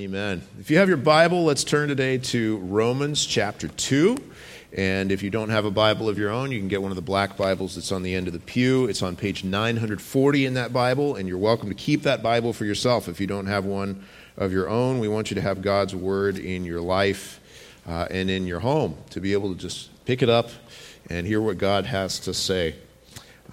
Amen. If you have your Bible, let's turn today to Romans chapter 2. And if you don't have a Bible of your own, you can get one of the black Bibles that's on the end of the pew. It's on page 940 in that Bible, and you're welcome to keep that Bible for yourself if you don't have one of your own. We want you to have God's Word in your life uh, and in your home to be able to just pick it up and hear what God has to say.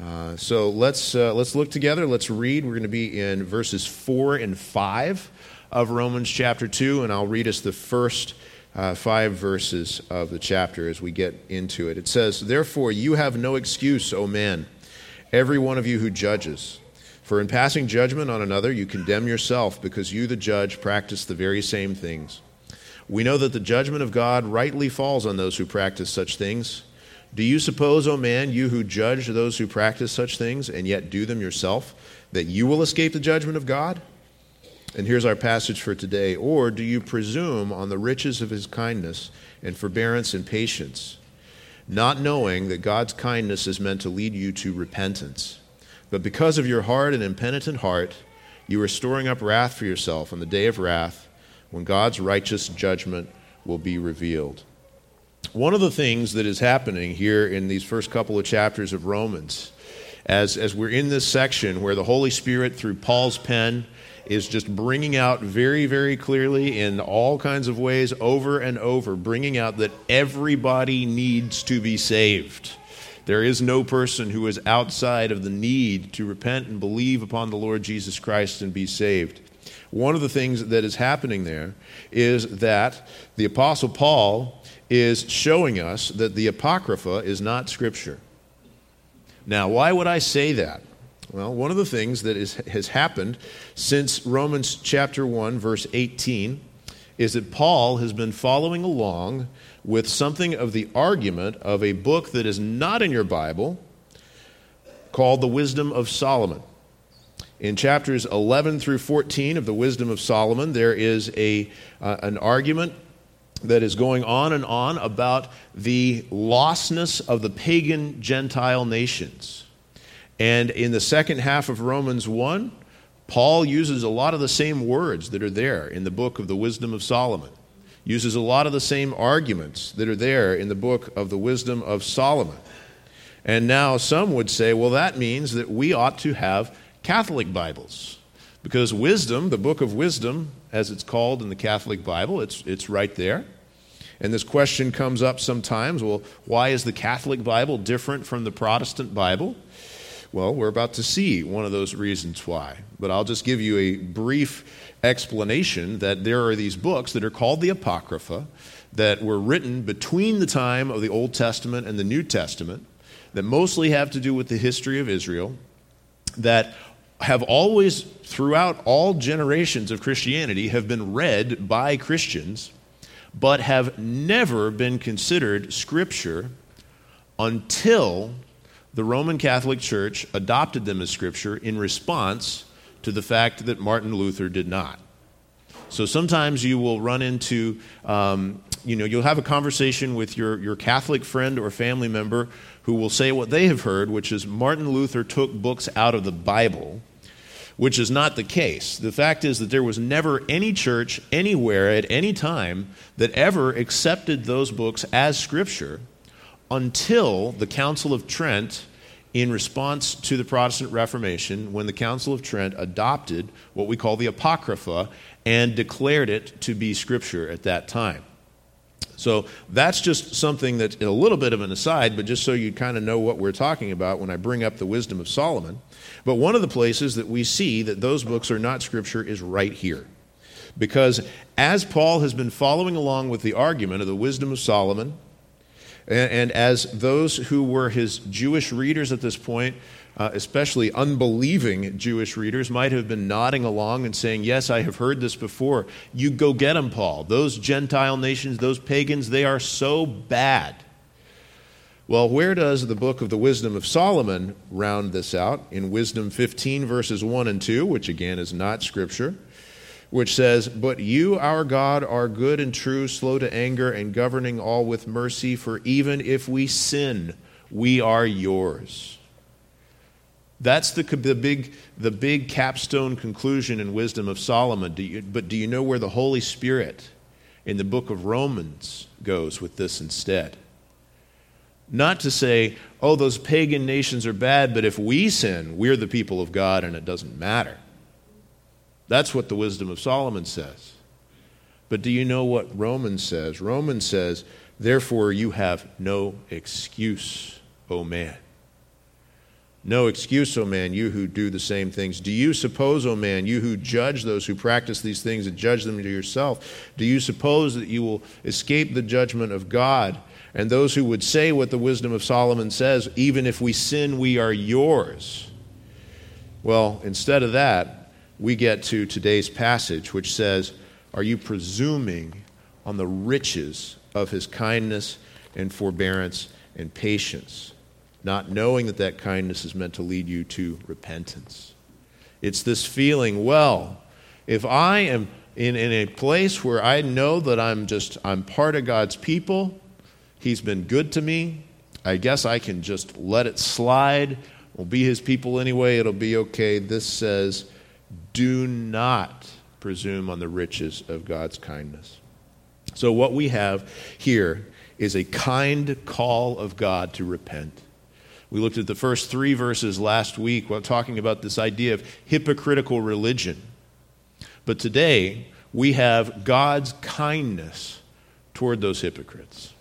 Uh, so let's, uh, let's look together. Let's read. We're going to be in verses 4 and 5 of Romans chapter 2, and I'll read us the first uh, five verses of the chapter as we get into it. It says, Therefore, you have no excuse, O man, every one of you who judges. For in passing judgment on another, you condemn yourself, because you, the judge, practice the very same things. We know that the judgment of God rightly falls on those who practice such things. Do you suppose, O man, you who judge those who practice such things, and yet do them yourself, that you will escape the judgment of God? And here's our passage for today. Or do you presume on the riches of his kindness and forbearance and patience, not knowing that God's kindness is meant to lead you to repentance? But because of your hard and impenitent heart, you are storing up wrath for yourself on the day of wrath when God's righteous judgment will be revealed. One of the things that is happening here in these first couple of chapters of Romans, as, as we're in this section where the Holy Spirit, through Paul's pen, is just bringing out very, very clearly in all kinds of ways over and over, bringing out that everybody needs to be saved. There is no person who is outside of the need to repent and believe upon the Lord Jesus Christ and be saved. One of the things that is happening there is that the Apostle Paul is showing us that the Apocrypha is not Scripture. Now, why would I say that? Well, one of the things that is, has happened since Romans chapter 1, verse 18, is that Paul has been following along with something of the argument of a book that is not in your Bible called The Wisdom of Solomon. In chapters 11 through 14 of the Wisdom of Solomon, there is a, uh, an argument that is going on and on about the lostness of the pagan Gentile nations. And in the second half of Romans 1, Paul uses a lot of the same words that are there in the book of the Wisdom of Solomon, uses a lot of the same arguments that are there in the book of the Wisdom of Solomon. And now some would say, well, that means that we ought to have Catholic Bibles. Because wisdom, the book of wisdom, as it's called in the Catholic Bible, it's, it's right there. And this question comes up sometimes well, why is the Catholic Bible different from the Protestant Bible? Well, we're about to see one of those reasons why. But I'll just give you a brief explanation that there are these books that are called the Apocrypha that were written between the time of the Old Testament and the New Testament that mostly have to do with the history of Israel, that have always, throughout all generations of Christianity, have been read by Christians, but have never been considered scripture until the Roman Catholic Church adopted them as Scripture in response to the fact that Martin Luther did not. So sometimes you will run into, um, you know, you'll have a conversation with your, your Catholic friend or family member who will say what they have heard, which is Martin Luther took books out of the Bible, which is not the case. The fact is that there was never any church anywhere at any time that ever accepted those books as Scripture until the Council of Trent, in response to the Protestant Reformation, when the Council of Trent adopted what we call the Apocrypha and declared it to be Scripture at that time. So that's just something that's a little bit of an aside, but just so you kind of know what we're talking about when I bring up the wisdom of Solomon. But one of the places that we see that those books are not Scripture is right here. Because as Paul has been following along with the argument of the wisdom of Solomon, and, and as those who were his Jewish readers at this point, uh, especially unbelieving Jewish readers, might have been nodding along and saying, Yes, I have heard this before. You go get them, Paul. Those Gentile nations, those pagans, they are so bad. Well, where does the book of the Wisdom of Solomon round this out? In Wisdom 15, verses 1 and 2, which again is not scripture which says, But you, our God, are good and true, slow to anger, and governing all with mercy, for even if we sin, we are yours. That's the, the, big, the big capstone conclusion in Wisdom of Solomon. Do you, but do you know where the Holy Spirit in the book of Romans goes with this instead? Not to say, oh, those pagan nations are bad, but if we sin, we're the people of God and it doesn't matter. That's what the Wisdom of Solomon says. But do you know what Romans says? Romans says, therefore you have no excuse, O man. No excuse, O man, you who do the same things. Do you suppose, O man, you who judge those who practice these things and judge them to yourself, do you suppose that you will escape the judgment of God? And those who would say what the wisdom of Solomon says, even if we sin, we are yours. Well, instead of that, we get to today's passage, which says, Are you presuming on the riches of his kindness and forbearance and patience? not knowing that that kindness is meant to lead you to repentance. It's this feeling, well, if I am in, in a place where I know that I'm just, I'm part of God's people, He's been good to me, I guess I can just let it slide. We'll be His people anyway, it'll be okay. This says, do not presume on the riches of God's kindness. So, what we have here is a kind call of God to repent. We looked at the first three verses last week while talking about this idea of hypocritical religion. But today, we have God's kindness toward those hypocrites.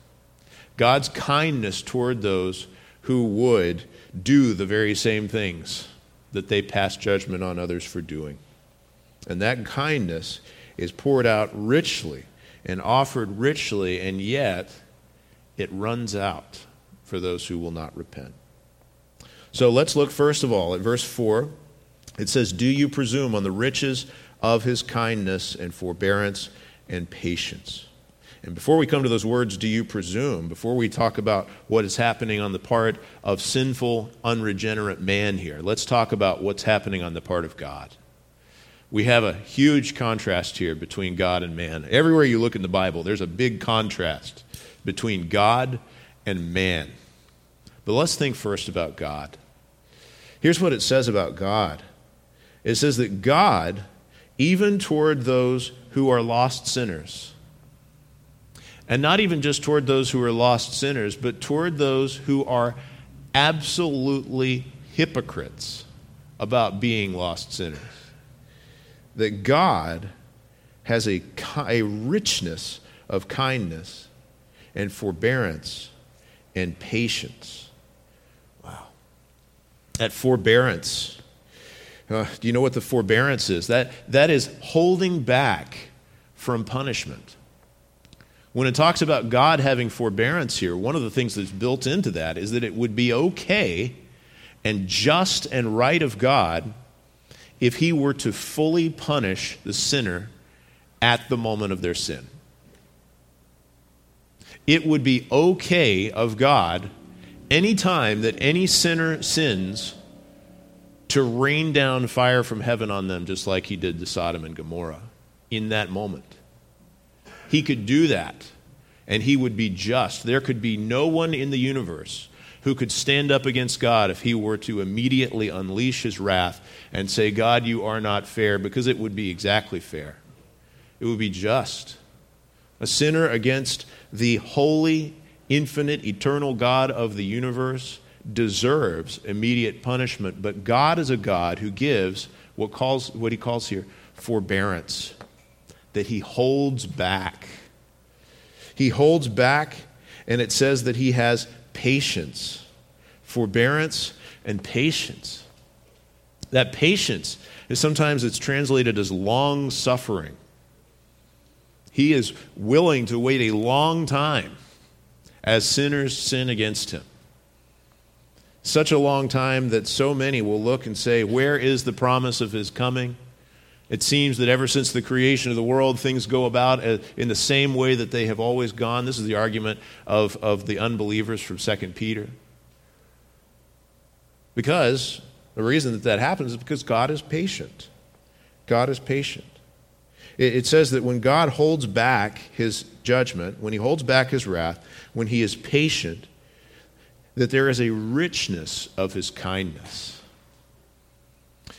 God's kindness toward those who would do the very same things that they pass judgment on others for doing. And that kindness is poured out richly and offered richly, and yet it runs out for those who will not repent. So let's look first of all at verse 4. It says, Do you presume on the riches of his kindness and forbearance and patience? And before we come to those words, do you presume, before we talk about what is happening on the part of sinful, unregenerate man here, let's talk about what's happening on the part of God. We have a huge contrast here between God and man. Everywhere you look in the Bible, there's a big contrast between God and man. But let's think first about God. Here's what it says about God it says that God, even toward those who are lost sinners, and not even just toward those who are lost sinners, but toward those who are absolutely hypocrites about being lost sinners. That God has a, a richness of kindness and forbearance and patience Wow! at forbearance. Uh, do you know what the forbearance is? That, that is holding back from punishment. When it talks about God having forbearance here, one of the things that's built into that is that it would be okay and just and right of God if he were to fully punish the sinner at the moment of their sin. It would be okay of God any time that any sinner sins, to rain down fire from heaven on them, just like he did to Sodom and Gomorrah in that moment. He could do that, and he would be just. There could be no one in the universe who could stand up against God if he were to immediately unleash his wrath and say, God, you are not fair, because it would be exactly fair. It would be just. A sinner against the holy infinite, eternal God of the universe deserves immediate punishment, but God is a God who gives what, calls, what he calls here forbearance, that he holds back. He holds back, and it says that he has patience, forbearance, and patience. That patience is sometimes it's translated as long suffering. He is willing to wait a long time as sinners sin against him. Such a long time that so many will look and say, Where is the promise of his coming? It seems that ever since the creation of the world, things go about uh, in the same way that they have always gone. This is the argument of, of the unbelievers from 2 Peter. Because the reason that that happens is because God is patient. God is patient. It, it says that when God holds back his judgment, when he holds back his wrath, when he is patient, that there is a richness of his kindness.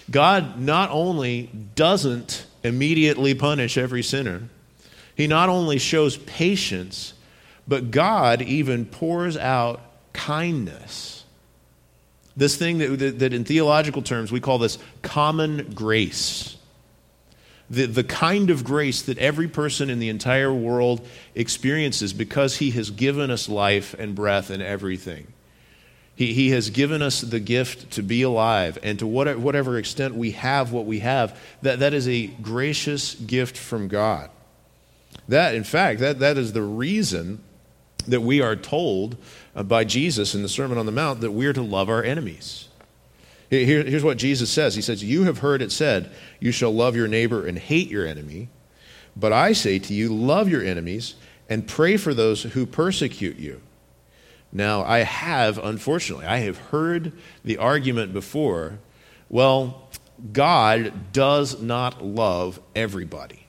God not only doesn't immediately punish every sinner, He not only shows patience, but God even pours out kindness. This thing that, that, that in theological terms we call this common grace the, the kind of grace that every person in the entire world experiences because he has given us life and breath and everything. He, he has given us the gift to be alive, and to whatever, whatever extent we have what we have, that, that is a gracious gift from God. That, in fact, that, that is the reason that we are told uh, by Jesus in the Sermon on the Mount that we are to love our enemies. Here, here's what Jesus says He says, You have heard it said, You shall love your neighbor and hate your enemy. But I say to you, love your enemies and pray for those who persecute you. Now, I have, unfortunately, I have heard the argument before well, God does not love everybody.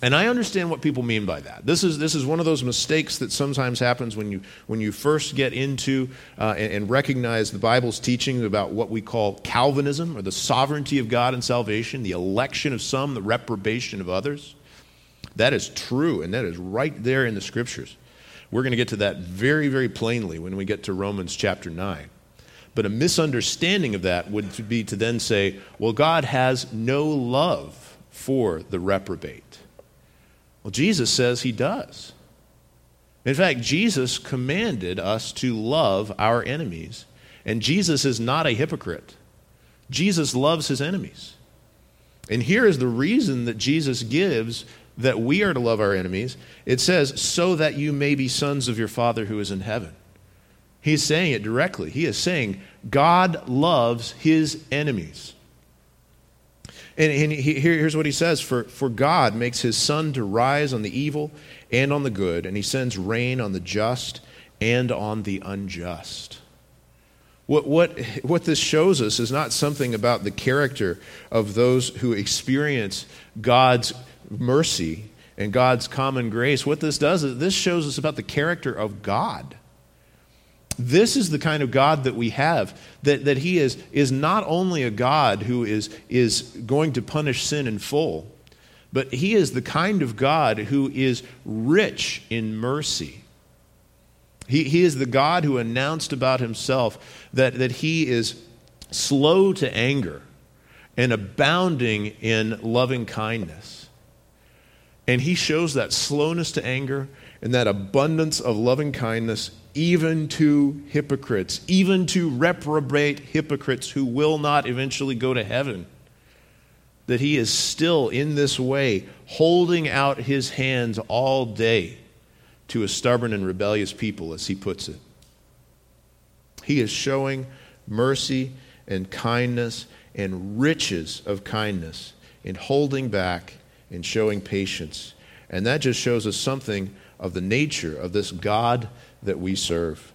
And I understand what people mean by that. This is, this is one of those mistakes that sometimes happens when you, when you first get into uh, and, and, recognize the Bible's teaching about what we call Calvinism, or the sovereignty of God in salvation, the election of some, the reprobation of others. That is true, and that is right there in the Scriptures. We're going to get to that very, very plainly when we get to Romans chapter 9. But a misunderstanding of that would be to then say, well, God has no love for the reprobate. Well, Jesus says he does. In fact, Jesus commanded us to love our enemies. And Jesus is not a hypocrite. Jesus loves his enemies. And here is the reason that Jesus gives that we are to love our enemies. It says, so that you may be sons of your Father who is in heaven. He's saying it directly. He is saying, God loves his enemies. And, and he, here's what he says for, for God makes his sun to rise on the evil and on the good, and he sends rain on the just and on the unjust. What, what, what this shows us is not something about the character of those who experience God's mercy and God's common grace. What this does is this shows us about the character of God. This is the kind of God that we have, that, that He is, is not only a God who is, is going to punish sin in full, but He is the kind of God who is rich in mercy. He, he is the God who announced about Himself that, that He is slow to anger and abounding in loving kindness. And He shows that slowness to anger and that abundance of loving kindness even to hypocrites, even to reprobate hypocrites who will not eventually go to heaven. That he is still in this way holding out his hands all day to a stubborn and rebellious people, as he puts it. He is showing mercy and kindness and riches of kindness in holding back and showing patience. And that just shows us something of the nature of this God that we serve.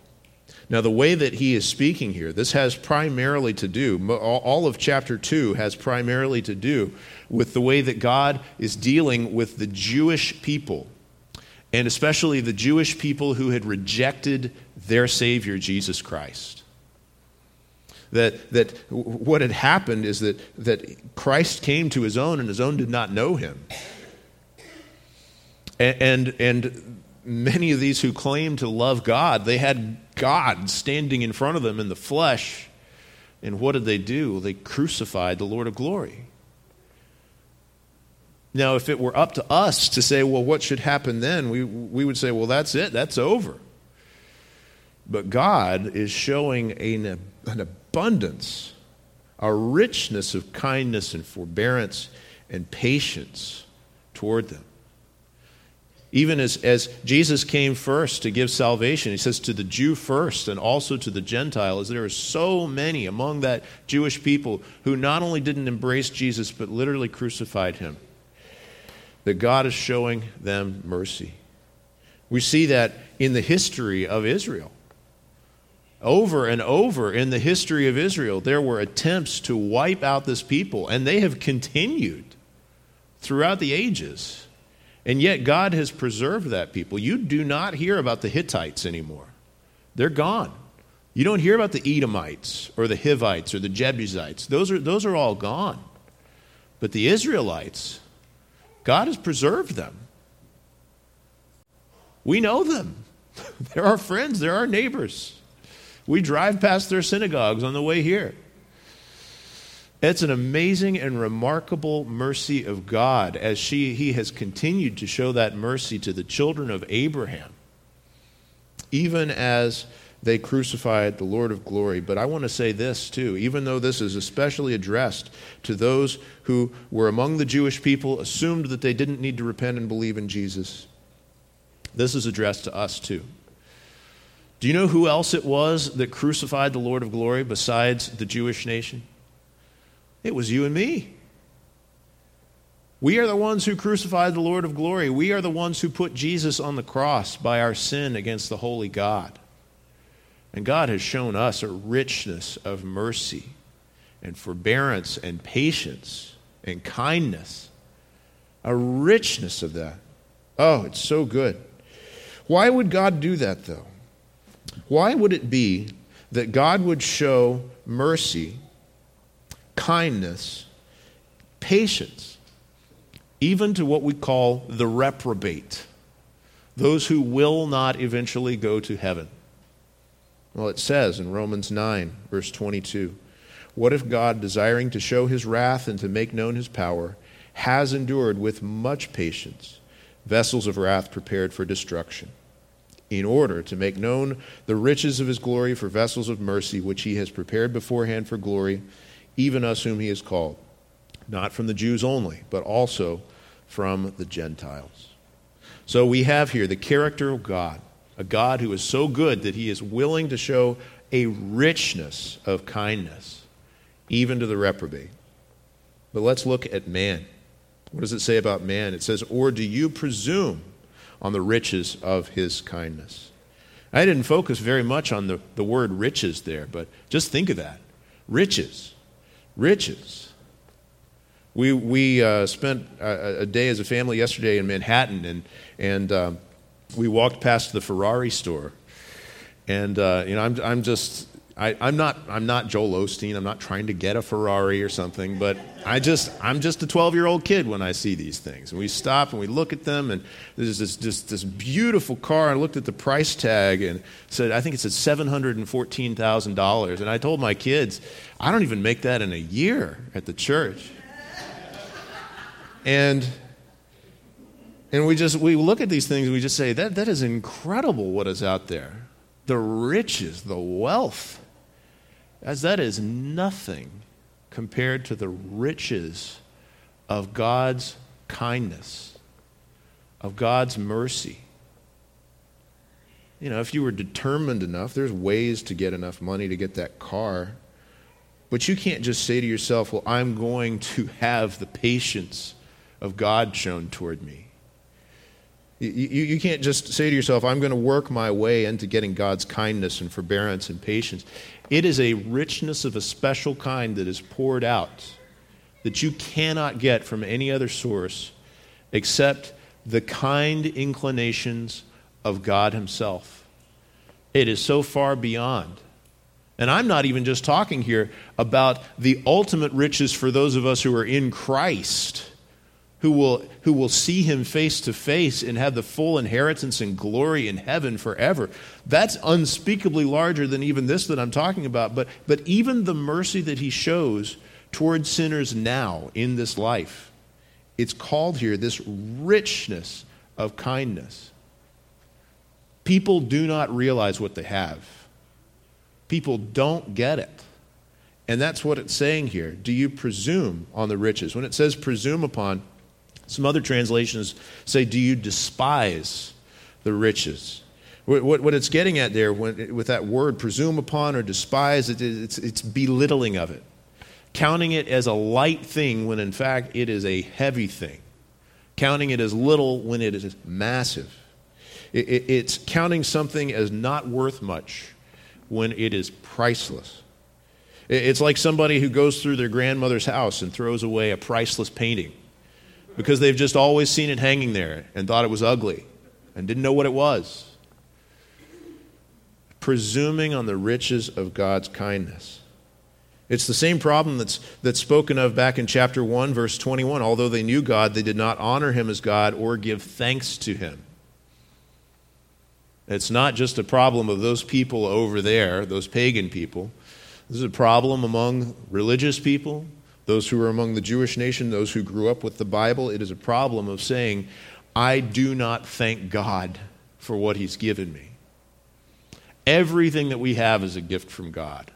Now, the way that he is speaking here, this has primarily to do, all of chapter 2 has primarily to do with the way that God is dealing with the Jewish people, and especially the Jewish people who had rejected their Savior, Jesus Christ. That, that what had happened is that, that Christ came to his own, and his own did not know him. And, and, and many of these who claimed to love God, they had God standing in front of them in the flesh. And what did they do? They crucified the Lord of glory. Now, if it were up to us to say, well, what should happen then? We, we would say, well, that's it, that's over. But God is showing an, an abundance, a richness of kindness and forbearance and patience toward them. Even as, as Jesus came first to give salvation, he says to the Jew first and also to the Gentile, as there are so many among that Jewish people who not only didn't embrace Jesus, but literally crucified him. That God is showing them mercy. We see that in the history of Israel. Over and over in the history of Israel, there were attempts to wipe out this people, and they have continued throughout the ages. And yet, God has preserved that people. You do not hear about the Hittites anymore, they're gone. You don't hear about the Edomites or the Hivites or the Jebusites. Those are, those are all gone. But the Israelites, God has preserved them. We know them. They're our friends, they're our neighbors. We drive past their synagogues on the way here. It's an amazing and remarkable mercy of God as she, He has continued to show that mercy to the children of Abraham, even as they crucified the Lord of glory. But I want to say this too, even though this is especially addressed to those who were among the Jewish people, assumed that they didn't need to repent and believe in Jesus, this is addressed to us too. Do you know who else it was that crucified the Lord of glory besides the Jewish nation? It was you and me. We are the ones who crucified the Lord of glory. We are the ones who put Jesus on the cross by our sin against the holy God. And God has shown us a richness of mercy and forbearance and patience and kindness. A richness of that. Oh, it's so good. Why would God do that, though? Why would it be that God would show mercy, kindness, patience, even to what we call the reprobate, those who will not eventually go to heaven? Well, it says in Romans 9, verse 22 What if God, desiring to show his wrath and to make known his power, has endured with much patience vessels of wrath prepared for destruction, in order to make known the riches of his glory for vessels of mercy, which he has prepared beforehand for glory, even us whom he has called, not from the Jews only, but also from the Gentiles? So we have here the character of God a God who is so good that he is willing to show a richness of kindness, even to the reprobate. But let's look at man. What does it say about man? It says, Or do you presume on the riches of his kindness? I didn't focus very much on the, the word riches there, but just think of that. Riches. Riches. We, we uh, spent a, a, day as a family yesterday in Manhattan, and, and um, we walked past the Ferrari store, and uh, you know, I'm, I'm just, I, am not, I'm not Joel Osteen. I'm not trying to get a Ferrari or something, but I just, I'm just a 12 year old kid when I see these things. And we stop and we look at them, and there's this, just this beautiful car. I looked at the price tag and said, I think it said $714,000. And I told my kids, I don't even make that in a year at the church. And and we just we look at these things and we just say that that is incredible what is out there. The riches, the wealth. As that is nothing compared to the riches of God's kindness, of God's mercy. You know, if you were determined enough, there's ways to get enough money to get that car. But you can't just say to yourself, well, I'm going to have the patience of God shown toward me. You, you, can't just say to yourself, I'm going to work my way into getting God's kindness and forbearance and patience. It is a richness of a special kind that is poured out that you cannot get from any other source except the kind inclinations of God Himself. It is so far beyond. And I'm not even just talking here about the ultimate riches for those of us who are in Christ who will, who will see him face to face and have the full inheritance and glory in heaven forever. That's unspeakably larger than even this that I'm talking about. But, but even the mercy that he shows toward sinners now in this life, it's called here this richness of kindness. People do not realize what they have, people don't get it. And that's what it's saying here. Do you presume on the riches? When it says presume upon, some other translations say, Do you despise the riches? What, what, it's getting at there when, with that word, presume upon or despise, it, it's, it's belittling of it. Counting it as a light thing when in fact it is a heavy thing. Counting it as little when it is massive. It, it, it's counting something as not worth much when it is priceless. It's like somebody who goes through their grandmother's house and throws away a priceless painting because they've just always seen it hanging there and thought it was ugly and didn't know what it was. presuming on the riches of God's kindness. It's the same problem that's, that's spoken of back in chapter 1, verse 21. Although they knew God, they did not honor him as God or give thanks to him. It's not just a problem of those people over there, those pagan people. This is a problem among religious people, those who are among the Jewish nation, those who grew up with the Bible. It is a problem of saying, I do not thank God for what He's given me. Everything that we have is a gift from God.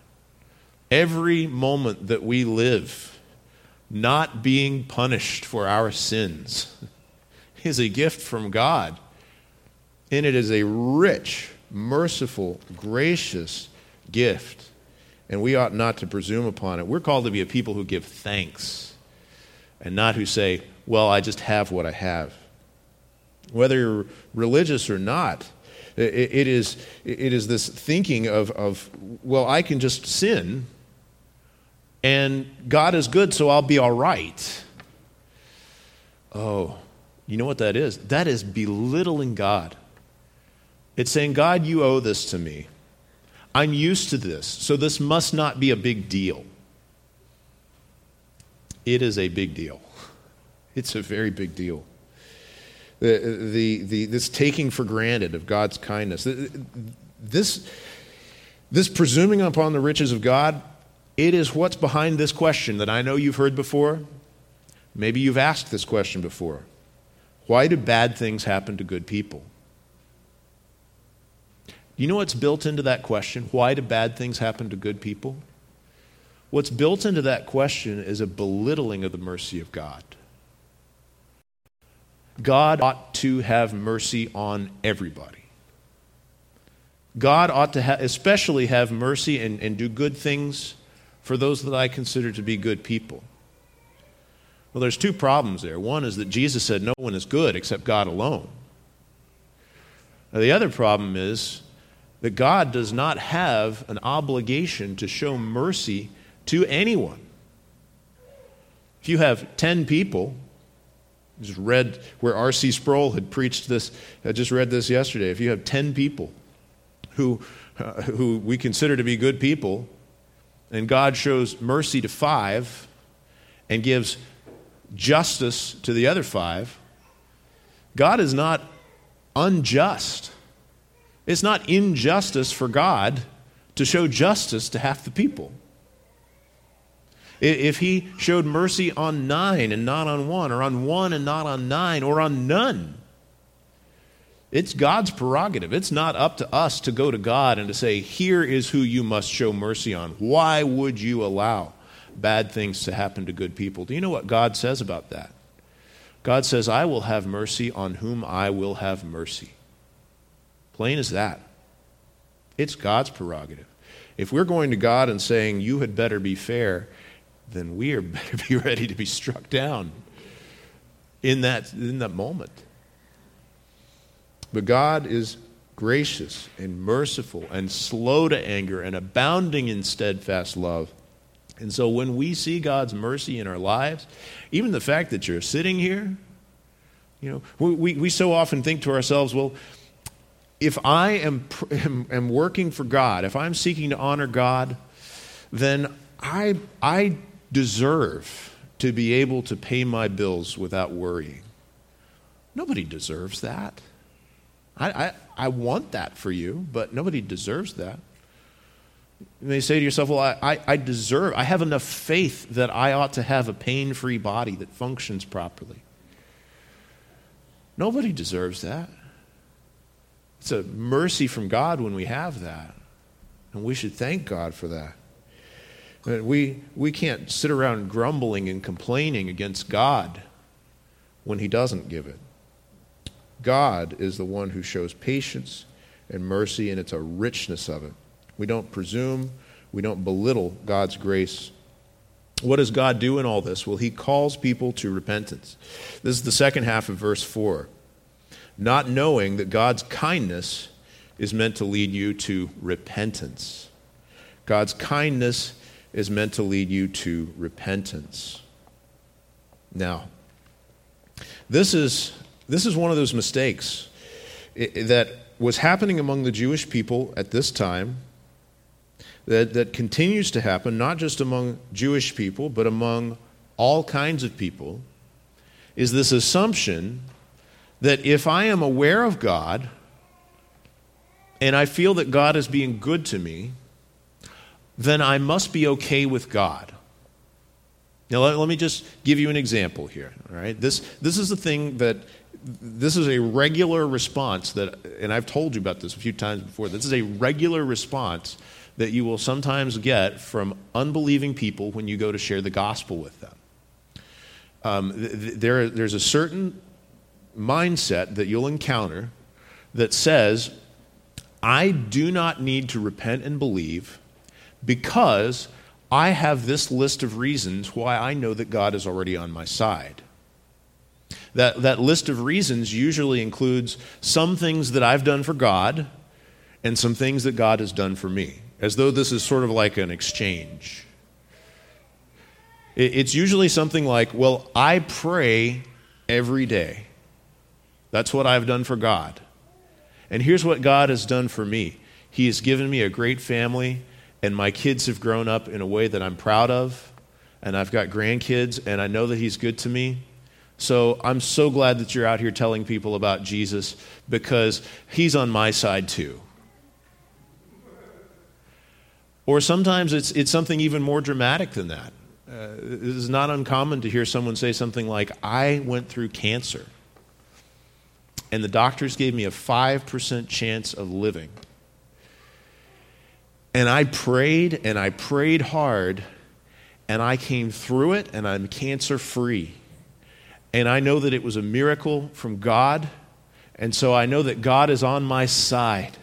Every moment that we live, not being punished for our sins, is a gift from God. And it is a rich, merciful, gracious gift. And we ought not to presume upon it. We're called to be a people who give thanks and not who say, Well, I just have what I have. Whether you're religious or not, it is, it is this thinking of, of, well, I can just sin and God is good, so I'll be all right. Oh, you know what that is? That is belittling God. It's saying, God, you owe this to me. I'm used to this, so this must not be a big deal. It is a big deal. It's a very big deal. The, the, the, this taking for granted of God's kindness, this, this presuming upon the riches of God, it is what's behind this question that I know you've heard before. Maybe you've asked this question before. Why do bad things happen to good people? You know what's built into that question? Why do bad things happen to good people? What's built into that question is a belittling of the mercy of God. God ought to have mercy on everybody. God ought to ha- especially have mercy and, and do good things for those that I consider to be good people. Well, there's two problems there. One is that Jesus said no one is good except God alone. Now, the other problem is that God does not have an obligation to show mercy to anyone. If you have 10 people, just read where R.C. Sproul had preached this, I just read this yesterday. If you have 10 people who, uh, who we consider to be good people, and God shows mercy to five and gives justice to the other five, God is not unjust. It's not injustice for God to show justice to half the people. If he showed mercy on nine and not on one, or on one and not on nine, or on none, it's God's prerogative. It's not up to us to go to God and to say, here is who you must show mercy on. Why would you allow bad things to happen to good people? Do you know what God says about that? God says, I will have mercy on whom I will have mercy. Plain as that. It's God's prerogative. If we're going to God and saying, You had better be fair, then we are better be ready to be struck down in that, in that moment. But God is gracious and merciful and slow to anger and abounding in steadfast love. And so when we see God's mercy in our lives, even the fact that you're sitting here, you know, we, we, we so often think to ourselves, well, if I am, am, am working for God, if I'm seeking to honor God, then I, I deserve to be able to pay my bills without worrying. Nobody deserves that. I, I, I want that for you, but nobody deserves that. You may say to yourself, well, I, I, I deserve, I have enough faith that I ought to have a pain free body that functions properly. Nobody deserves that. It's a mercy from God when we have that. And we should thank God for that. We, we can't sit around grumbling and complaining against God when He doesn't give it. God is the one who shows patience and mercy, and it's a richness of it. We don't presume, we don't belittle God's grace. What does God do in all this? Well, He calls people to repentance. This is the second half of verse 4 not knowing that God's kindness is meant to lead you to repentance. God's kindness is meant to lead you to repentance. Now, this is, this is one of those mistakes that was happening among the Jewish people at this time, that, that continues to happen, not just among Jewish people, but among all kinds of people, is this assumption that if I am aware of God and I feel that God is being good to me, then I must be okay with God. Now, let, let, me just give you an example here. All right, this this is the thing that this is a regular response that, and I've told you about this a few times before. This is a regular response that you will sometimes get from unbelieving people when you go to share the gospel with them. Um, th- there, there's a certain mindset that you'll encounter that says, I do not need to repent and believe because I have this list of reasons why I know that God is already on my side. That, that list of reasons usually includes some things that I've done for God and some things that God has done for me, as though this is sort of like an exchange. It's usually something like, well, I pray every day. That's what I've done for God. And here's what God has done for me He has given me a great family and my kids have grown up in a way that I'm proud of, and I've got grandkids, and I know that He's good to me. So I'm so glad that you're out here telling people about Jesus because He's on my side too. Or sometimes it's, it's something even more dramatic than that. Uh, it is not uncommon to hear someone say something like, I went through cancer, and the doctors gave me a 5% chance of living. And I prayed and I prayed hard and I came through it and I'm cancer free. And I know that it was a miracle from God. And so I know that God is on my side.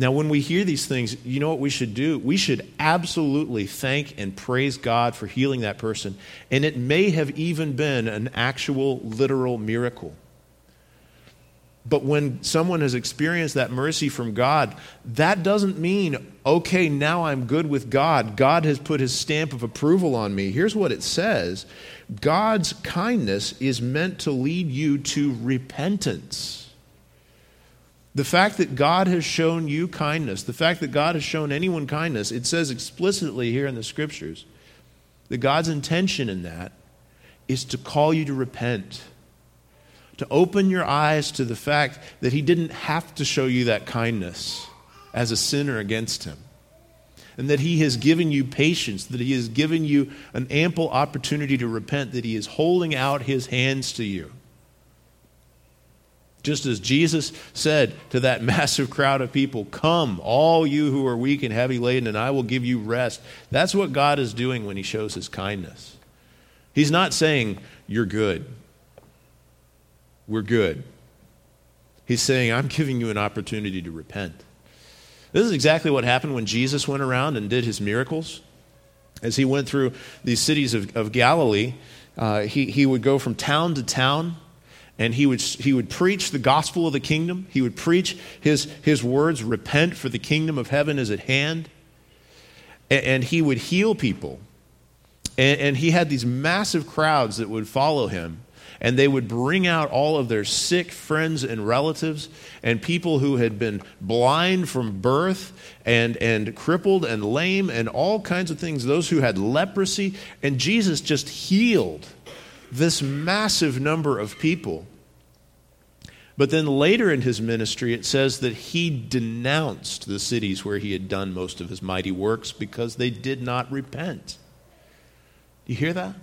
Now, when we hear these things, you know what we should do? We should absolutely thank and praise God for healing that person. And it may have even been an actual, literal miracle. But when someone has experienced that mercy from God, that doesn't mean, okay, now I'm good with God. God has put his stamp of approval on me. Here's what it says God's kindness is meant to lead you to repentance. The fact that God has shown you kindness, the fact that God has shown anyone kindness, it says explicitly here in the scriptures that God's intention in that is to call you to repent to open your eyes to the fact that He didn't have to show you that kindness as a sinner against Him. And that He has given you patience, that He has given you an ample opportunity to repent, that He is holding out His hands to you. Just as Jesus said to that massive crowd of people, Come, all you who are weak and heavy laden, and I will give you rest. That's what God is doing when He shows His kindness. He's not saying, You're good we're good. He's saying, I'm giving you an opportunity to repent. This is exactly what happened when Jesus went around and did his miracles. As he went through these cities of, of Galilee, uh, he, he would go from town to town and he would, he would preach the gospel of the kingdom. He would preach his, his words, repent, for the kingdom of heaven is at hand. And, and he would heal people. And, and he had these massive crowds that would follow him and they would bring out all of their sick friends and relatives and people who had been blind from birth and, and crippled and lame and all kinds of things, those who had leprosy. And Jesus just healed this massive number of people. But then later in his ministry, it says that he denounced the cities where he had done most of his mighty works because they did not repent. Do you hear that?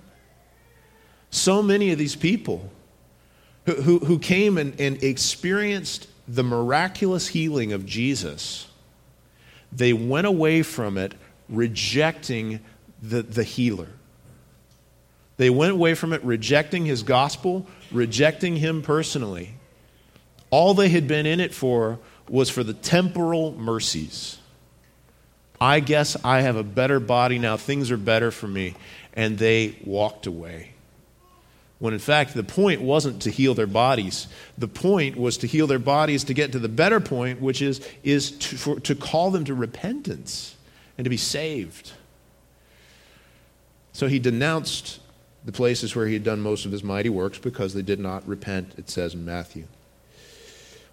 So many of these people who, who, who came and, and experienced the miraculous healing of Jesus, they went away from it rejecting the, the healer. They went away from it rejecting his gospel, rejecting him personally. All they had been in it for was for the temporal mercies. I guess I have a better body now, things are better for me. And they walked away. When in fact, the point wasn't to heal their bodies. The point was to heal their bodies to get to the better point, which is, is to, for, to call them to repentance and to be saved. So he denounced the places where he had done most of his mighty works because they did not repent, it says in Matthew.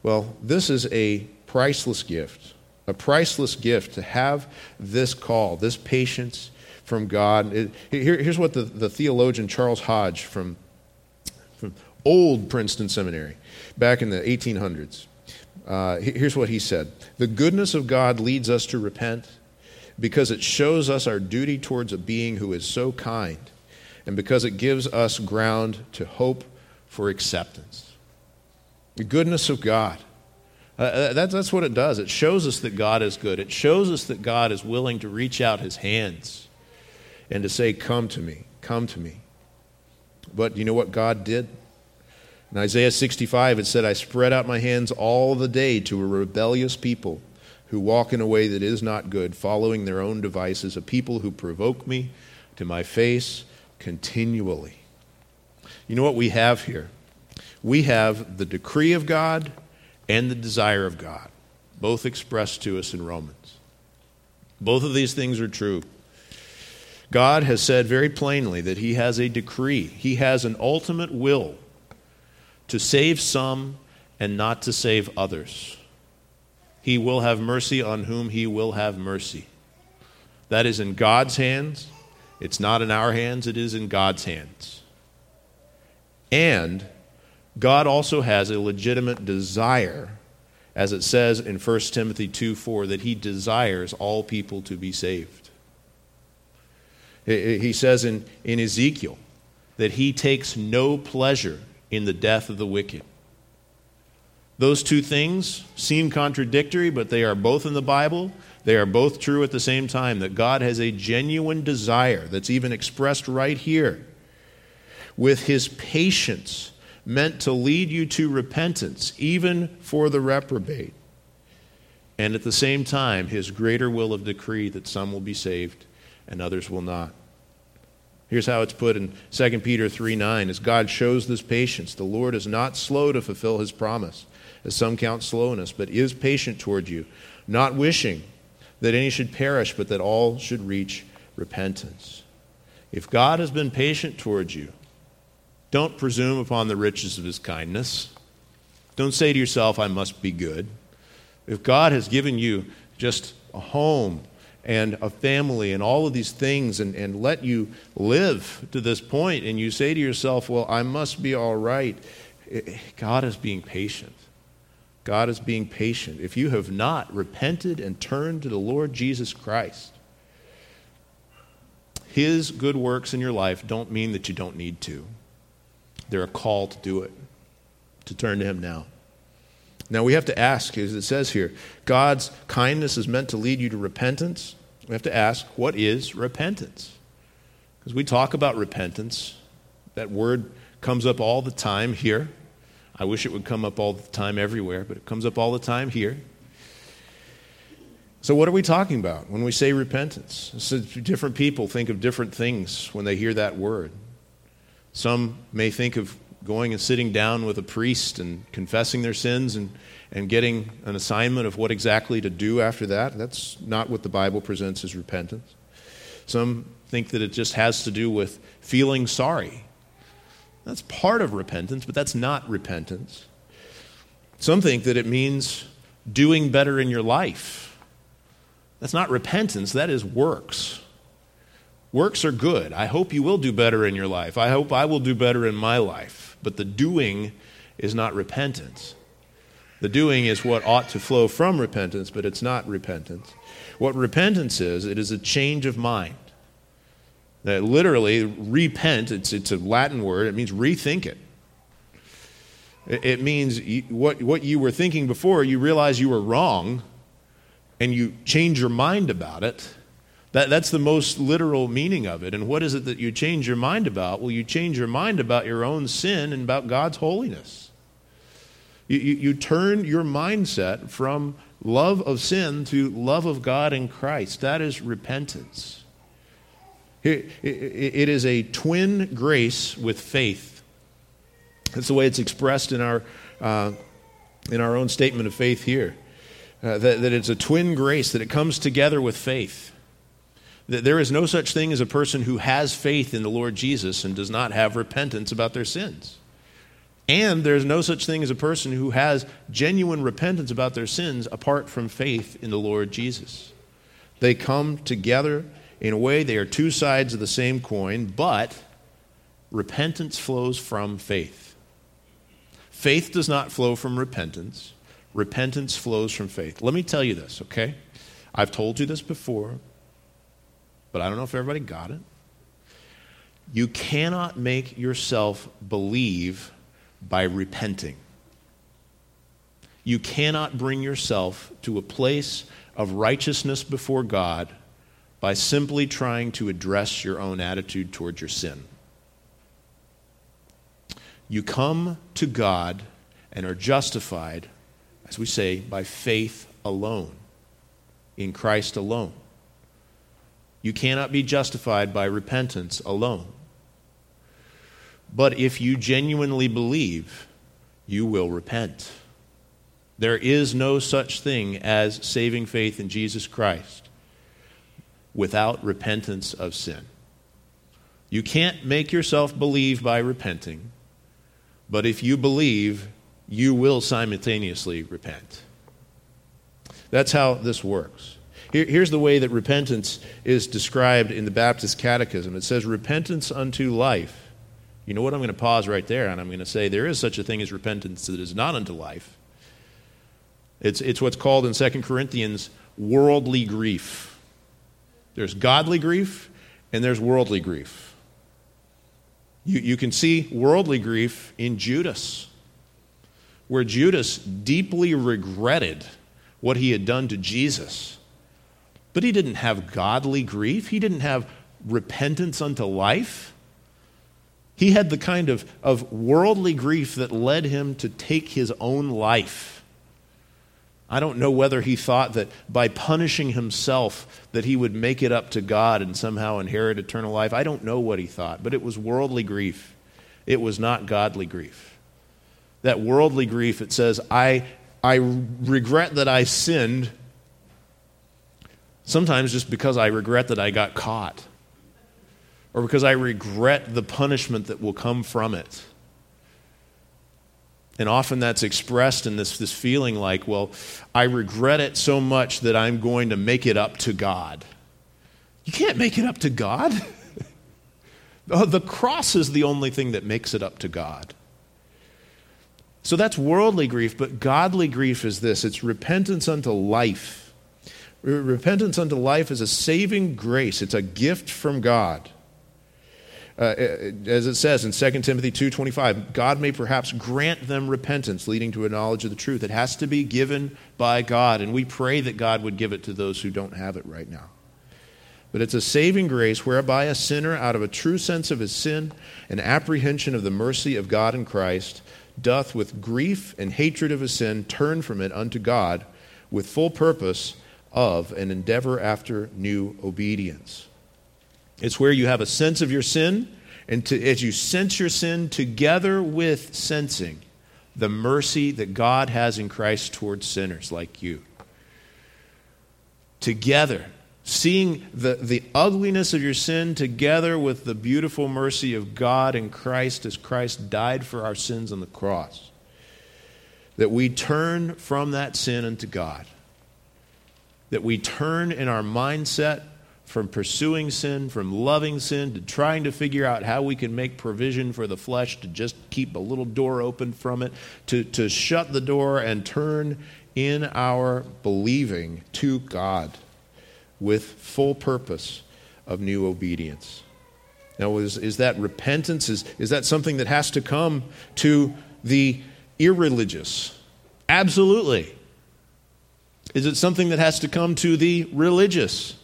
Well, this is a priceless gift, a priceless gift to have this call, this patience from God. It, here, here's what the, the theologian Charles Hodge from, from old Princeton Seminary back in the 1800s, uh, here's what he said The goodness of God leads us to repent because it shows us our duty towards a being who is so kind, and because it gives us ground to hope for acceptance. The goodness of God. Uh, uh that's, that's what it does. It shows us that God is good. It shows us that God is willing to reach out his hands and to say, Come to me, come to me. But you know what God did? In Isaiah 65, it said, I spread out my hands all the day to a rebellious people who walk in a way that is not good, following their own devices, a people who provoke me to my face continually. You know what we have here? We have the decree of God and the desire of God, both expressed to us in Romans. Both of these things are true. God has said very plainly that He has a decree, He has an ultimate will to save some and not to save others. He will have mercy on whom he will have mercy. That is in God's hands. It's not in our hands, it is in God's hands. And God also has a legitimate desire, as it says in 1 Timothy 2 4, that he desires all people to be saved. He says in, in Ezekiel that he takes no pleasure in the death of the wicked. Those two things seem contradictory, but they are both in the Bible. They are both true at the same time that God has a genuine desire that's even expressed right here with his patience meant to lead you to repentance, even for the reprobate. And at the same time, his greater will of decree that some will be saved and others will not. Here's how it's put in 2 Peter 3 9 as God shows this patience, the Lord is not slow to fulfill his promise as some count slowness, but is patient toward you, not wishing that any should perish, but that all should reach repentance. If God has been patient towards you, don't presume upon the riches of his kindness. Don't say to yourself, I must be good. If God has given you just a home and a family and all of these things and, and let you live to this point, and you say to yourself, Well, I must be all right, God is being patient. God is being patient. If you have not repented and turned to the Lord Jesus Christ, His good works in your life don't mean that you don't need to. They're a call to do it, to turn to Him now. Now we have to ask, as it says here, God's kindness is meant to lead you to repentance. We have to ask, what is repentance? Because we talk about repentance. That word comes up all the time here. I wish it would come up all the time everywhere, but it comes up all the time here. So, what are we talking about when we say repentance? So different people think of different things when they hear that word. Some may think of going and sitting down with a priest and confessing their sins and, and getting an assignment of what exactly to do after that. That's not what the Bible presents as repentance. Some think that it just has to do with feeling sorry that's part of repentance, but that's not repentance. Some think that it means doing better in your life. That's not repentance, that is works. Works are good. I hope you will do better in your life. I hope I will do better in my life. But the doing is not repentance. The doing is what ought to flow from repentance, but it's not repentance. What repentance is, it is a change of mind. That literally, repent, it's, it's a Latin word, it means rethink it. It, it means you, what, what you were thinking before, you realize you were wrong, and you change your mind about it. That, that's the most literal meaning of it. And what is it that you change your mind about? Well, you change your mind about your own sin and about God's holiness. You, you, you turn your mindset from love of sin to love of God and Christ. That is repentance. It is a twin grace with faith. That's the way it's expressed in our, uh, in our own statement of faith here. Uh, that, that it's a twin grace, that it comes together with faith. That there is no such thing as a person who has faith in the Lord Jesus and does not have repentance about their sins. And there's no such thing as a person who has genuine repentance about their sins apart from faith in the Lord Jesus. They come together in a way, they are two sides of the same coin, but repentance flows from faith. Faith does not flow from repentance, repentance flows from faith. Let me tell you this, okay? I've told you this before, but I don't know if everybody got it. You cannot make yourself believe by repenting. You cannot bring yourself to a place of righteousness before God by simply trying to address your own attitude towards your sin. You come to God and are justified, as we say, by faith alone, in Christ alone. You cannot be justified by repentance alone. But if you genuinely believe, you will repent. There is no such thing as saving faith in Jesus Christ without repentance of sin. You can't make yourself believe by repenting, but if you believe, you will simultaneously repent. That's how this works. Here, here's the way that repentance is described in the Baptist Catechism it says, Repentance unto life you know what? I'm going to pause right there and I'm going to say there is such a thing as repentance that is not unto life. It's, it's what's called in 2 Corinthians worldly grief. There's godly grief and there's worldly grief. You, you can see worldly grief in Judas, where Judas deeply regretted what he had done to Jesus. But he didn't have godly grief, he didn't have repentance unto life. He had the kind of, of worldly grief that led him to take his own life. I don't know whether he thought that by punishing himself that he would make it up to God and somehow inherit eternal life. I don't know what he thought, but it was worldly grief. It was not godly grief. That worldly grief, it says, I, I regret that I sinned, sometimes just because I regret that I got caught or because I regret the punishment that will come from it. And often that's expressed in this, this feeling like, well, I regret it so much that I'm going to make it up to God. You can't make it up to God. Uh, the cross is the only thing that makes it up to God. So that's worldly grief, but godly grief is this it's repentance unto life. Repentance unto life is a saving grace, it's a gift from God uh, as it says in 2 Timothy 2:25, God may perhaps grant them repentance leading to a knowledge of the truth. It has to be given by God, and we pray that God would give it to those who don't have it right now. But it's a saving grace whereby a sinner, out of a true sense of his sin and apprehension of the mercy of God in Christ, doth with grief and hatred of his sin turn from it unto God with full purpose of an endeavor after new obedience. It's where you have a sense of your sin, and to, as you sense your sin together with sensing the mercy that God has in Christ towards sinners like you. Together, seeing the, the ugliness of your sin together with the beautiful mercy of God in Christ as Christ died for our sins on the cross. That we turn from that sin unto God. That we turn in our mindset from pursuing sin, from loving sin, to trying to figure out how we can make provision for the flesh to just keep a little door open from it, to, to shut the door and turn in our believing to God with full purpose of new obedience. Now, is, is that repentance? Is, is that something that has to come to the irreligious? Absolutely. Is it something that has to come to the religious?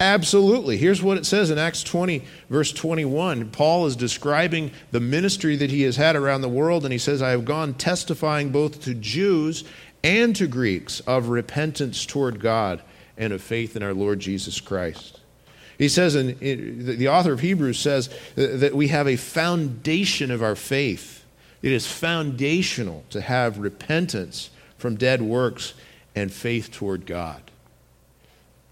Absolutely. Here's what it says in Acts 20, verse 21. Paul is describing the ministry that he has had around the world, and he says, I have gone testifying both to Jews and to Greeks of repentance toward God and of faith in our Lord Jesus Christ. He says, and the author of Hebrews says that we have a foundation of our faith. It is foundational to have repentance from dead works and faith toward God.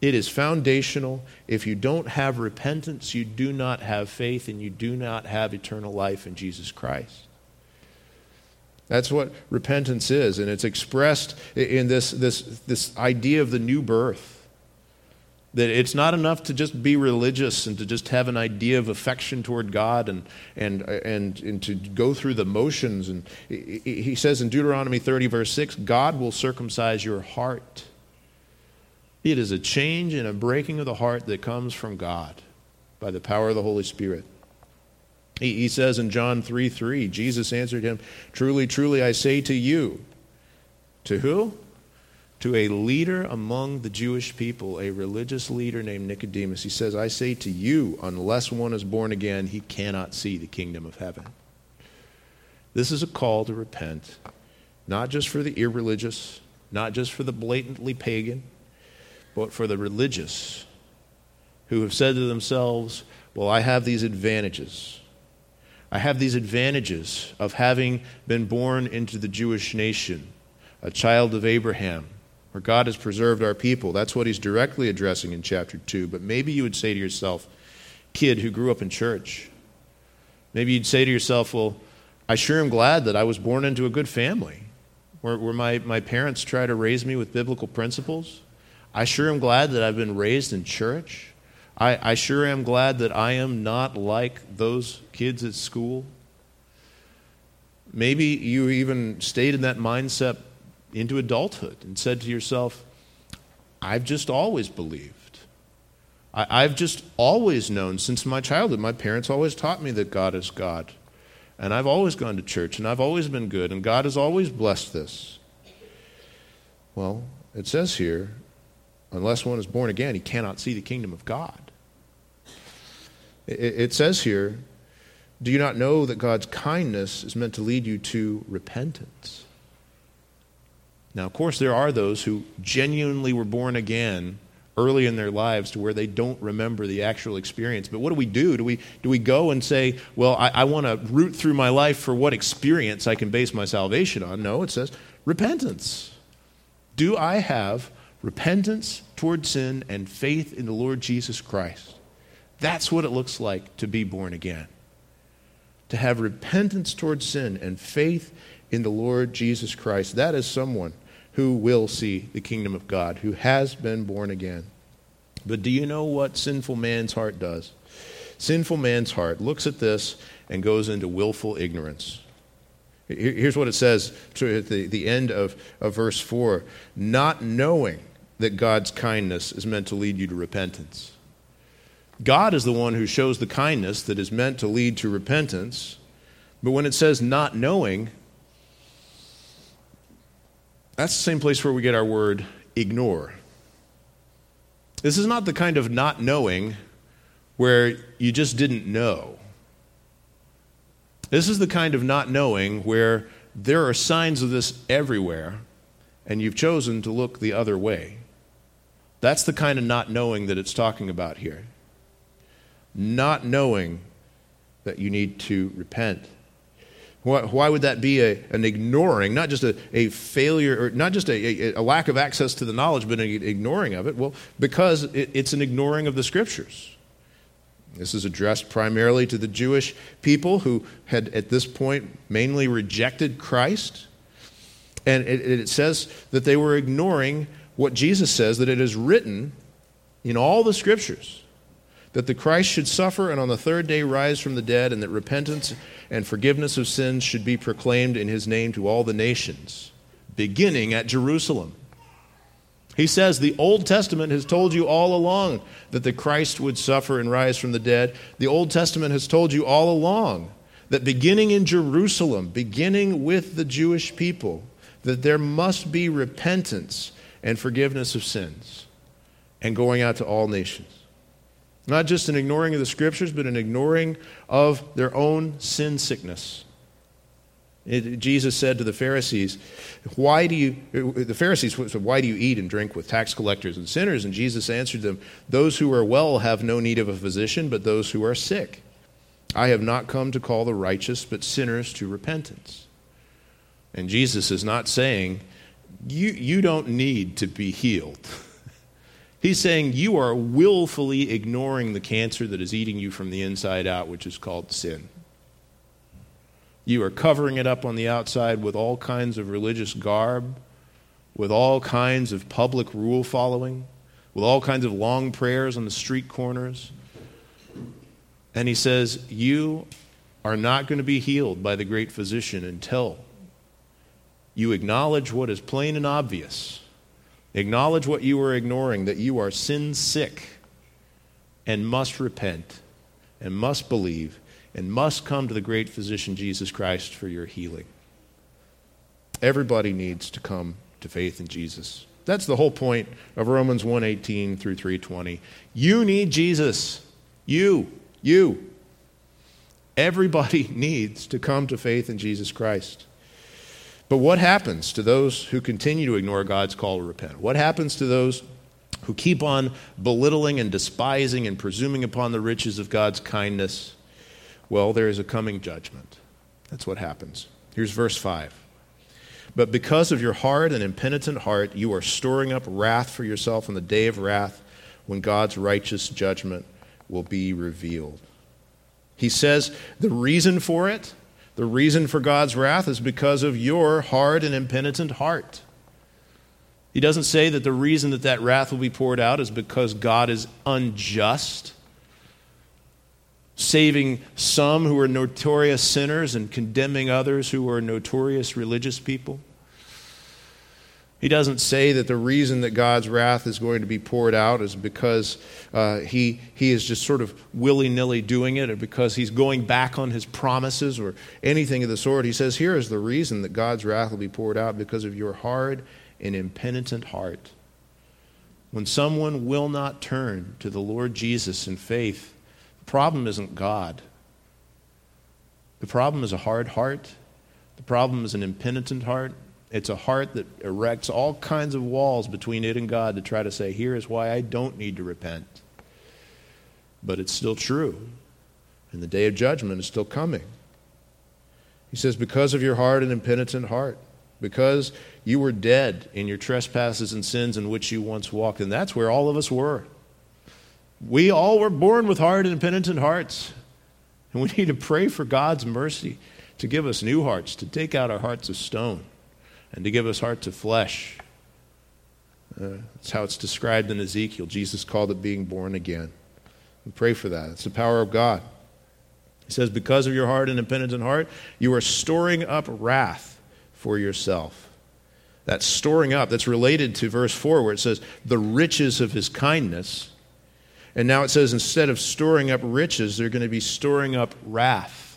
It is foundational. If you don't have repentance, you do not have faith and you do not have eternal life in Jesus Christ. That's what repentance is, and it's expressed in this, this, this idea of the new birth. That it's not enough to just be religious and to just have an idea of affection toward God and, and, and, and to go through the motions. And he says in Deuteronomy 30, verse 6, God will circumcise your heart. It is a change and a breaking of the heart that comes from God by the power of the Holy Spirit. He, he says in John 3 3, Jesus answered him, Truly, truly, I say to you, to who? To a leader among the Jewish people, a religious leader named Nicodemus. He says, I say to you, unless one is born again, he cannot see the kingdom of heaven. This is a call to repent, not just for the irreligious, not just for the blatantly pagan, but for the religious who have said to themselves, Well, I have these advantages. I have these advantages of having been born into the Jewish nation, a child of Abraham, where God has preserved our people. That's what he's directly addressing in chapter 2. But maybe you would say to yourself, kid who grew up in church, maybe you'd say to yourself, well, I sure am glad that I was born into a good family, where, where my, my parents try to raise me with biblical principles. I sure am glad that I've been raised in church. I, I sure am glad that I am not like those kids at school. Maybe you even stayed in that mindset into adulthood and said to yourself, I've just always believed. I, have just always known since my childhood. My parents always taught me that God is God. And I've always gone to church and I've always been good and God has always blessed this. Well, it says here, unless one is born again, he cannot see the kingdom of God. It says here, do you not know that God's kindness is meant to lead you to repentance? Now, of course, there are those who genuinely were born again early in their lives to where they don't remember the actual experience. But what do we do? Do we, do we go and say, well, I, I want to root through my life for what experience I can base my salvation on? No, it says repentance. Do I have repentance toward sin and faith in the Lord Jesus Christ? That's what it looks like to be born again. To have repentance towards sin and faith in the Lord Jesus Christ. That is someone who will see the kingdom of God, who has been born again. But do you know what sinful man's heart does? Sinful man's heart looks at this and goes into willful ignorance. Here's what it says at the, the end of, of verse 4 not knowing that God's kindness is meant to lead you to repentance. God is the one who shows the kindness that is meant to lead to repentance. But when it says not knowing, that's the same place where we get our word ignore. This is not the kind of not knowing where you just didn't know. This is the kind of not knowing where there are signs of this everywhere and you've chosen to look the other way. That's the kind of not knowing that it's talking about here not knowing that you need to repent. Why, why would that be a, an ignoring, not just a, a failure, or not just a, a, lack of access to the knowledge, but an ignoring of it? Well, because it, it's an ignoring of the scriptures. This is addressed primarily to the Jewish people who had, at this point, mainly rejected Christ. And it, it says that they were ignoring what Jesus says that it is written in all the scriptures that the Christ should suffer and on the third day rise from the dead, and that repentance and forgiveness of sins should be proclaimed in his name to all the nations, beginning at Jerusalem. He says the Old Testament has told you all along that the Christ would suffer and rise from the dead. The Old Testament has told you all along that beginning in Jerusalem, beginning with the Jewish people, that there must be repentance and forgiveness of sins and going out to all nations. Not just an ignoring of the scriptures, but an ignoring of their own sin sickness. It, Jesus said to the Pharisees, Why do you, the Pharisees said, Why do you eat and drink with tax collectors and sinners? And Jesus answered them, Those who are well have no need of a physician, but those who are sick. I have not come to call the righteous, but sinners to repentance. And Jesus is not saying, You, you don't need to be healed. He's saying you are willfully ignoring the cancer that is eating you from the inside out, which is called sin. You are covering it up on the outside with all kinds of religious garb, with all kinds of public rule following, with all kinds of long prayers on the street corners. And he says, You are not going to be healed by the great physician until you acknowledge what is plain and obvious. Acknowledge what you are ignoring, that you are sin sick and must repent and must believe and must come to the great physician Jesus Christ for your healing. Everybody needs to come to faith in Jesus. That's the whole point of Romans 1:18 through 3:20. You need Jesus. You, you. Everybody needs to come to faith in Jesus Christ. But what happens to those who continue to ignore God's call to repent? What happens to those who keep on belittling and despising and presuming upon the riches of God's kindness? Well, there is a coming judgment. That's what happens. Here's verse 5. But because of your hard and impenitent heart, you are storing up wrath for yourself on the day of wrath when God's righteous judgment will be revealed. He says the reason for it, the reason for God's wrath, is because of your hard and impenitent heart. He doesn't say that the reason that that wrath will be poured out is because God is unjust, saving some who are notorious sinners and condemning others who are notorious religious people. He doesn't say that the reason that God's wrath is going to be poured out is because uh, he, he is just sort of willy nilly doing it or because he's going back on his promises or anything of the sort. He says, Here is the reason that God's wrath will be poured out because of your hard and impenitent heart. When someone will not turn to the Lord Jesus in faith, the problem isn't God. The problem is a hard heart. The problem is an impenitent heart. It's a heart that erects all kinds of walls between it and God to try to say, here is why I don't need to repent. But it's still true. And the day of judgment is still coming. He says, because of your hard and impenitent heart, because you were dead in your trespasses and sins in which you once walked. And that's where all of us were. We all were born with hard and impenitent hearts. And we need to pray for God's mercy to give us new hearts, to take out our hearts of stone and to give us hearts of flesh. Uh, that's how it's described in Ezekiel. Jesus called it being born again. We pray for that. It's the power of God. He says, Because of your hard and impenitent heart, you are storing up wrath for yourself. That storing up, that's related to verse 4, where it says, The riches of his kindness. And now it says, instead of storing up riches, they're going to be storing up wrath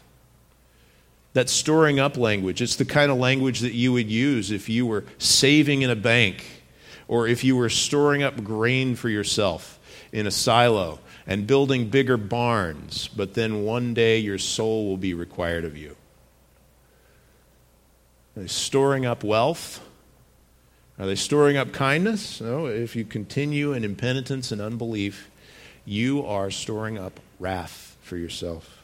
that storing up language. It's the kind of language that you would use if you were saving in a bank or if you were storing up grain for yourself in a silo and building bigger barns, but then one day your soul will be required of you. Are they storing up wealth? Are they storing up kindness? No. If you continue in impenitence and unbelief, you are storing up wrath for yourself.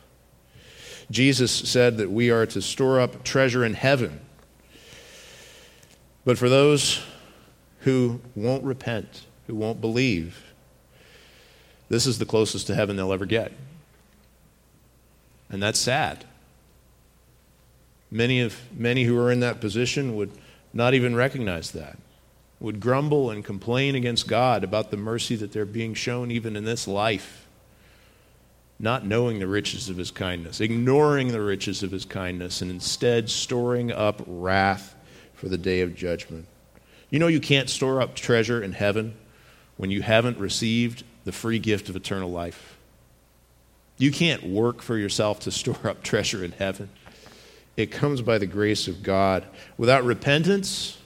Jesus said that we are to store up treasure in heaven. But for those who won't repent, who won't believe, this is the closest to heaven they'll ever get. And that's sad. Many of many who are in that position would not even recognize that. Would grumble and complain against God about the mercy that they're being shown even in this life not knowing the riches of his kindness, ignoring the riches of his kindness, and instead storing up wrath for the day of judgment. You know, you can't store up treasure in heaven when you haven't received the free gift of eternal life. You can't work for yourself to store up treasure in heaven. It comes by the grace of God. Without repentance,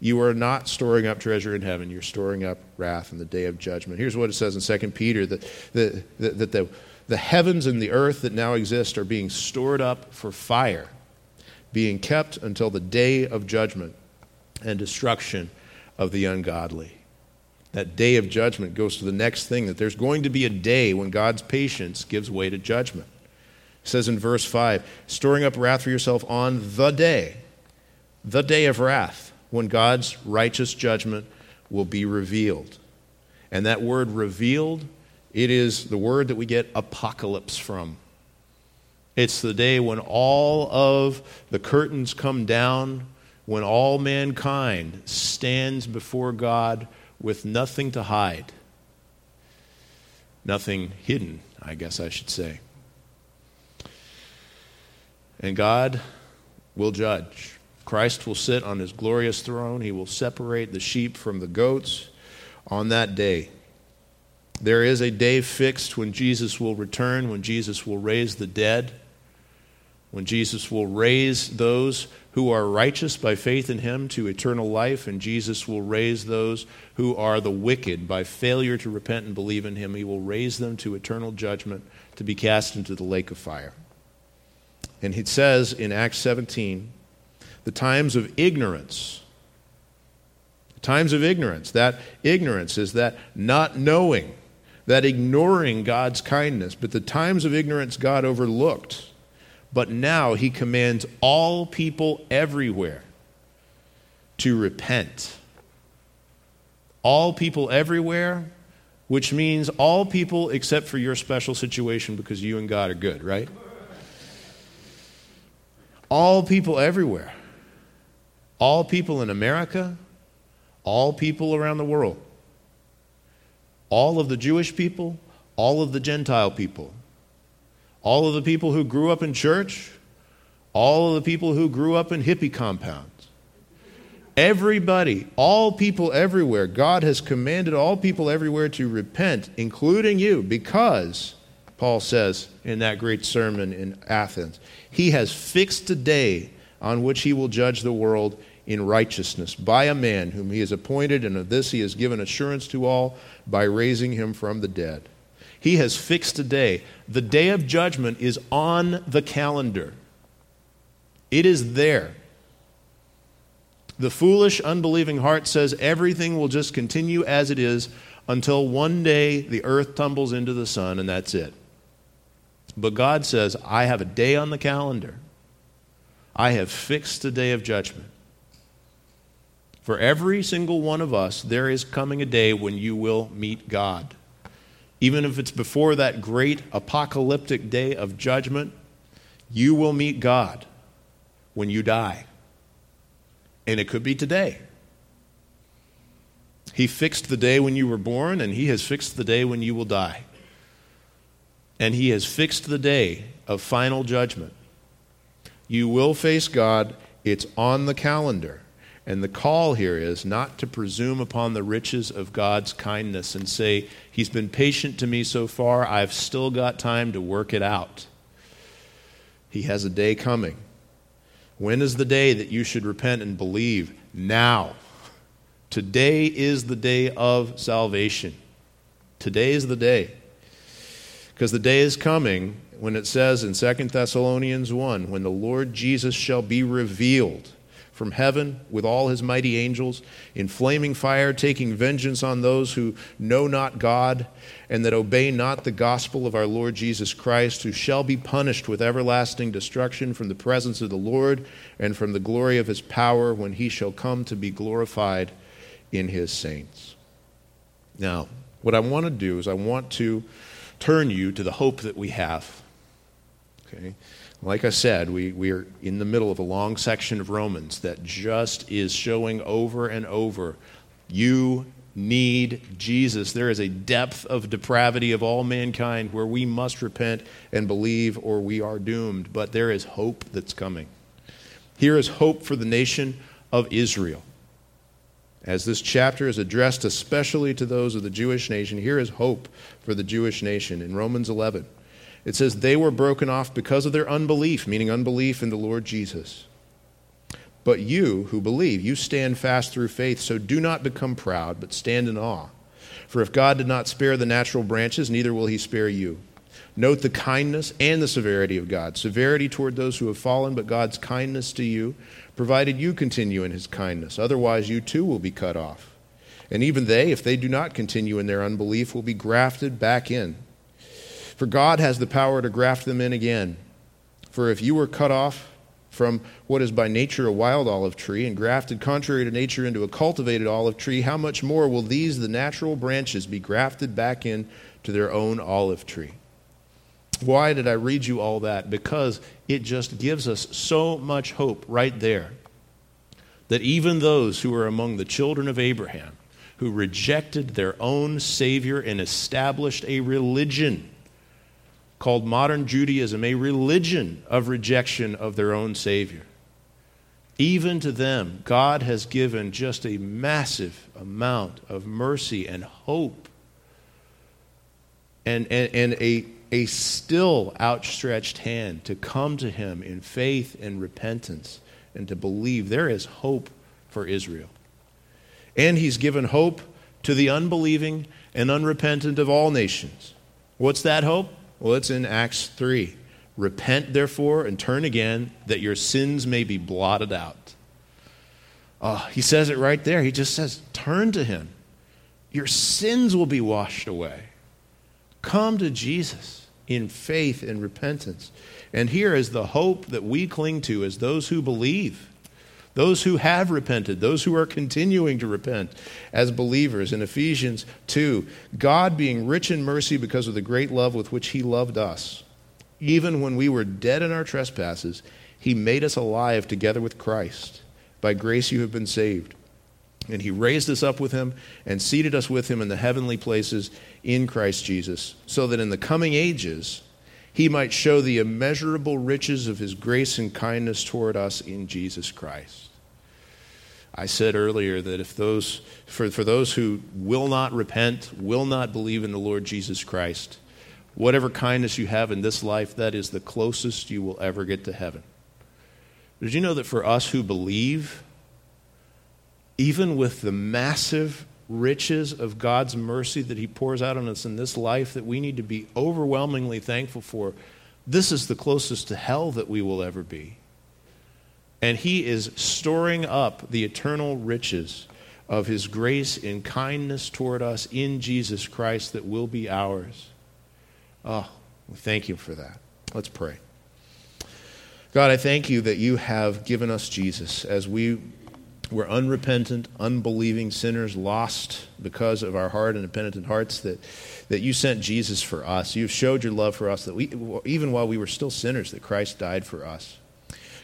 you are not storing up treasure in heaven. You're storing up wrath in the day of judgment. Here's what it says in 2 Peter that, that, that, that the the heavens and the earth that now exist are being stored up for fire, being kept until the day of judgment and destruction of the ungodly. That day of judgment goes to the next thing that there's going to be a day when God's patience gives way to judgment. It says in verse 5 storing up wrath for yourself on the day, the day of wrath, when God's righteous judgment will be revealed. And that word revealed it is the word that we get apocalypse from. It's the day when all of the curtains come down, when all mankind stands before God with nothing to hide, nothing hidden, I guess I should say. And God will judge. Christ will sit on his glorious throne. He will separate the sheep from the goats on that day. There is a day fixed when Jesus will return, when Jesus will raise the dead, when Jesus will raise those who are righteous by faith in him to eternal life, and Jesus will raise those who are the wicked by failure to repent and believe in him. He will raise them to eternal judgment to be cast into the lake of fire. And it says in Acts 17, the times of ignorance. Times of ignorance. That ignorance is that not knowing, that ignoring God's kindness. But the times of ignorance God overlooked. But now he commands all people everywhere to repent. All people everywhere, which means all people except for your special situation because you and God are good, right? All people everywhere. All people in America, all people around the world. All of the Jewish people, all of the Gentile people. All of the people who grew up in church, all of the people who grew up in hippie compounds. Everybody, all people everywhere, God has commanded all people everywhere to repent, including you, because, Paul says in that great sermon in Athens, he has fixed a day on which he will judge the world in righteousness by a man whom he has appointed, and of this he has given assurance to all by raising him from the dead. He has fixed a day. The day of judgment is on the calendar, it is there. The foolish, unbelieving heart says everything will just continue as it is until one day the earth tumbles into the sun and that's it. But God says, I have a day on the calendar. I have fixed the day of judgment. For every single one of us, there is coming a day when you will meet God. Even if it's before that great apocalyptic day of judgment, you will meet God when you die. And it could be today. He fixed the day when you were born, and He has fixed the day when you will die and he has fixed the day of final judgment. You will face God, it's on the calendar. And the call here is not to presume upon the riches of God's kindness and say, He's been patient to me so far, I've still got time to work it out. He has a day coming. When is the day that you should repent and believe? Now. Today is the day of salvation. Today is the day. Because the day is coming when it says in 2 Thessalonians 1 when the Lord Jesus shall be revealed from heaven with all his mighty angels in flaming fire, taking vengeance on those who know not God and that obey not the gospel of our Lord Jesus Christ, who shall be punished with everlasting destruction from the presence of the Lord and from the glory of his power when he shall come to be glorified in his saints. Now, what I want to do is I want to turn you to the hope that we have. Okay? Like I said, we, we are in the middle of a long section of Romans that just is showing over and over you need Jesus. There is a depth of depravity of all mankind where we must repent and believe or we are doomed. But there is hope that's coming. Here is hope for the nation of Israel. As this chapter is addressed especially to those of the Jewish nation, here is hope for the Jewish nation in Romans 11. It says, They were broken off because of their unbelief, meaning unbelief in the Lord Jesus. But you who believe, you stand fast through faith, so do not become proud, but stand in awe. For if God did not spare the natural branches, neither will he spare you. Note the kindness and the severity of God. Severity toward those who have fallen, but God's kindness to you provided you continue in his kindness. Otherwise, you too will be cut off. And even they, if they do not continue in their unbelief, will be grafted back in. For God has the power to graft them in again. For if you were cut off from what is by nature a wild olive tree and grafted contrary to nature into a cultivated olive tree, how much more will these, the natural branches, be grafted back in to their own olive tree? Why did I read you all that? Because it just gives us so much hope right there that even those who are among the children of Abraham, who rejected their own Savior and established a religion called modern Judaism, a religion of rejection of their own Savior. Even to them, God has given just a massive amount of mercy and hope and, and, and a, a still outstretched hand to come to Him in faith and repentance and to believe there is hope for Israel. And He's given hope to the unbelieving and unrepentant of all nations. What's that hope? Well, it's in Acts 3. Repent, therefore, and turn again, that your sins may be blotted out. Uh, he says it right there. He just says, Turn to him. Your sins will be washed away. Come to Jesus in faith and repentance. And here is the hope that we cling to as those who believe, those who have repented, those who are continuing to repent as believers. In Ephesians 2, God being rich in mercy because of the great love with which He loved us, even when we were dead in our trespasses, He made us alive together with Christ. By grace you have been saved. And he raised us up with him and seated us with him in the heavenly places in Christ Jesus, so that in the coming ages he might show the immeasurable riches of his grace and kindness toward us in Jesus Christ. I said earlier that if those, for, for those who will not repent, will not believe in the Lord Jesus Christ, whatever kindness you have in this life, that is the closest you will ever get to heaven. Did you know that for us who believe, even with the massive riches of God's mercy that He pours out on us in this life, that we need to be overwhelmingly thankful for, this is the closest to hell that we will ever be. And He is storing up the eternal riches of His grace and kindness toward us in Jesus Christ that will be ours. Oh, thank you for that. Let's pray. God, I thank you that you have given us Jesus as we were unrepentant, unbelieving sinners, lost because of our hard and impenitent hearts, that, that you sent Jesus for us. You've showed your love for us, that we, even while we were still sinners, that Christ died for us.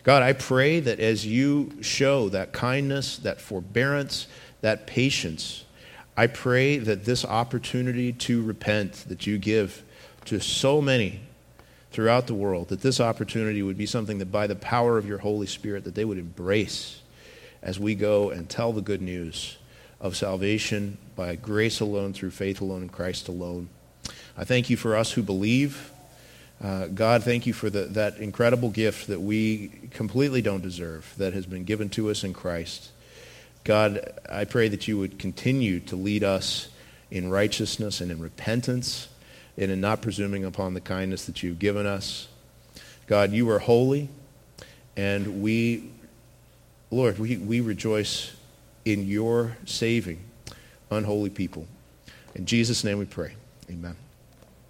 God, I pray that as you show that kindness, that forbearance, that patience, I pray that this opportunity to repent that you give to so many throughout the world, that this opportunity would be something that by the power of your Holy Spirit, that they would embrace as we go and tell the good news of salvation by grace alone, through faith alone, in Christ alone. I thank you for us who believe. Uh, God, thank you for the, that incredible gift that we completely don't deserve that has been given to us in Christ. God, I pray that you would continue to lead us in righteousness and in repentance and in not presuming upon the kindness that you've given us. God, you are holy, and we, Lord, we, we rejoice in your saving unholy people. In Jesus' name we pray. Amen.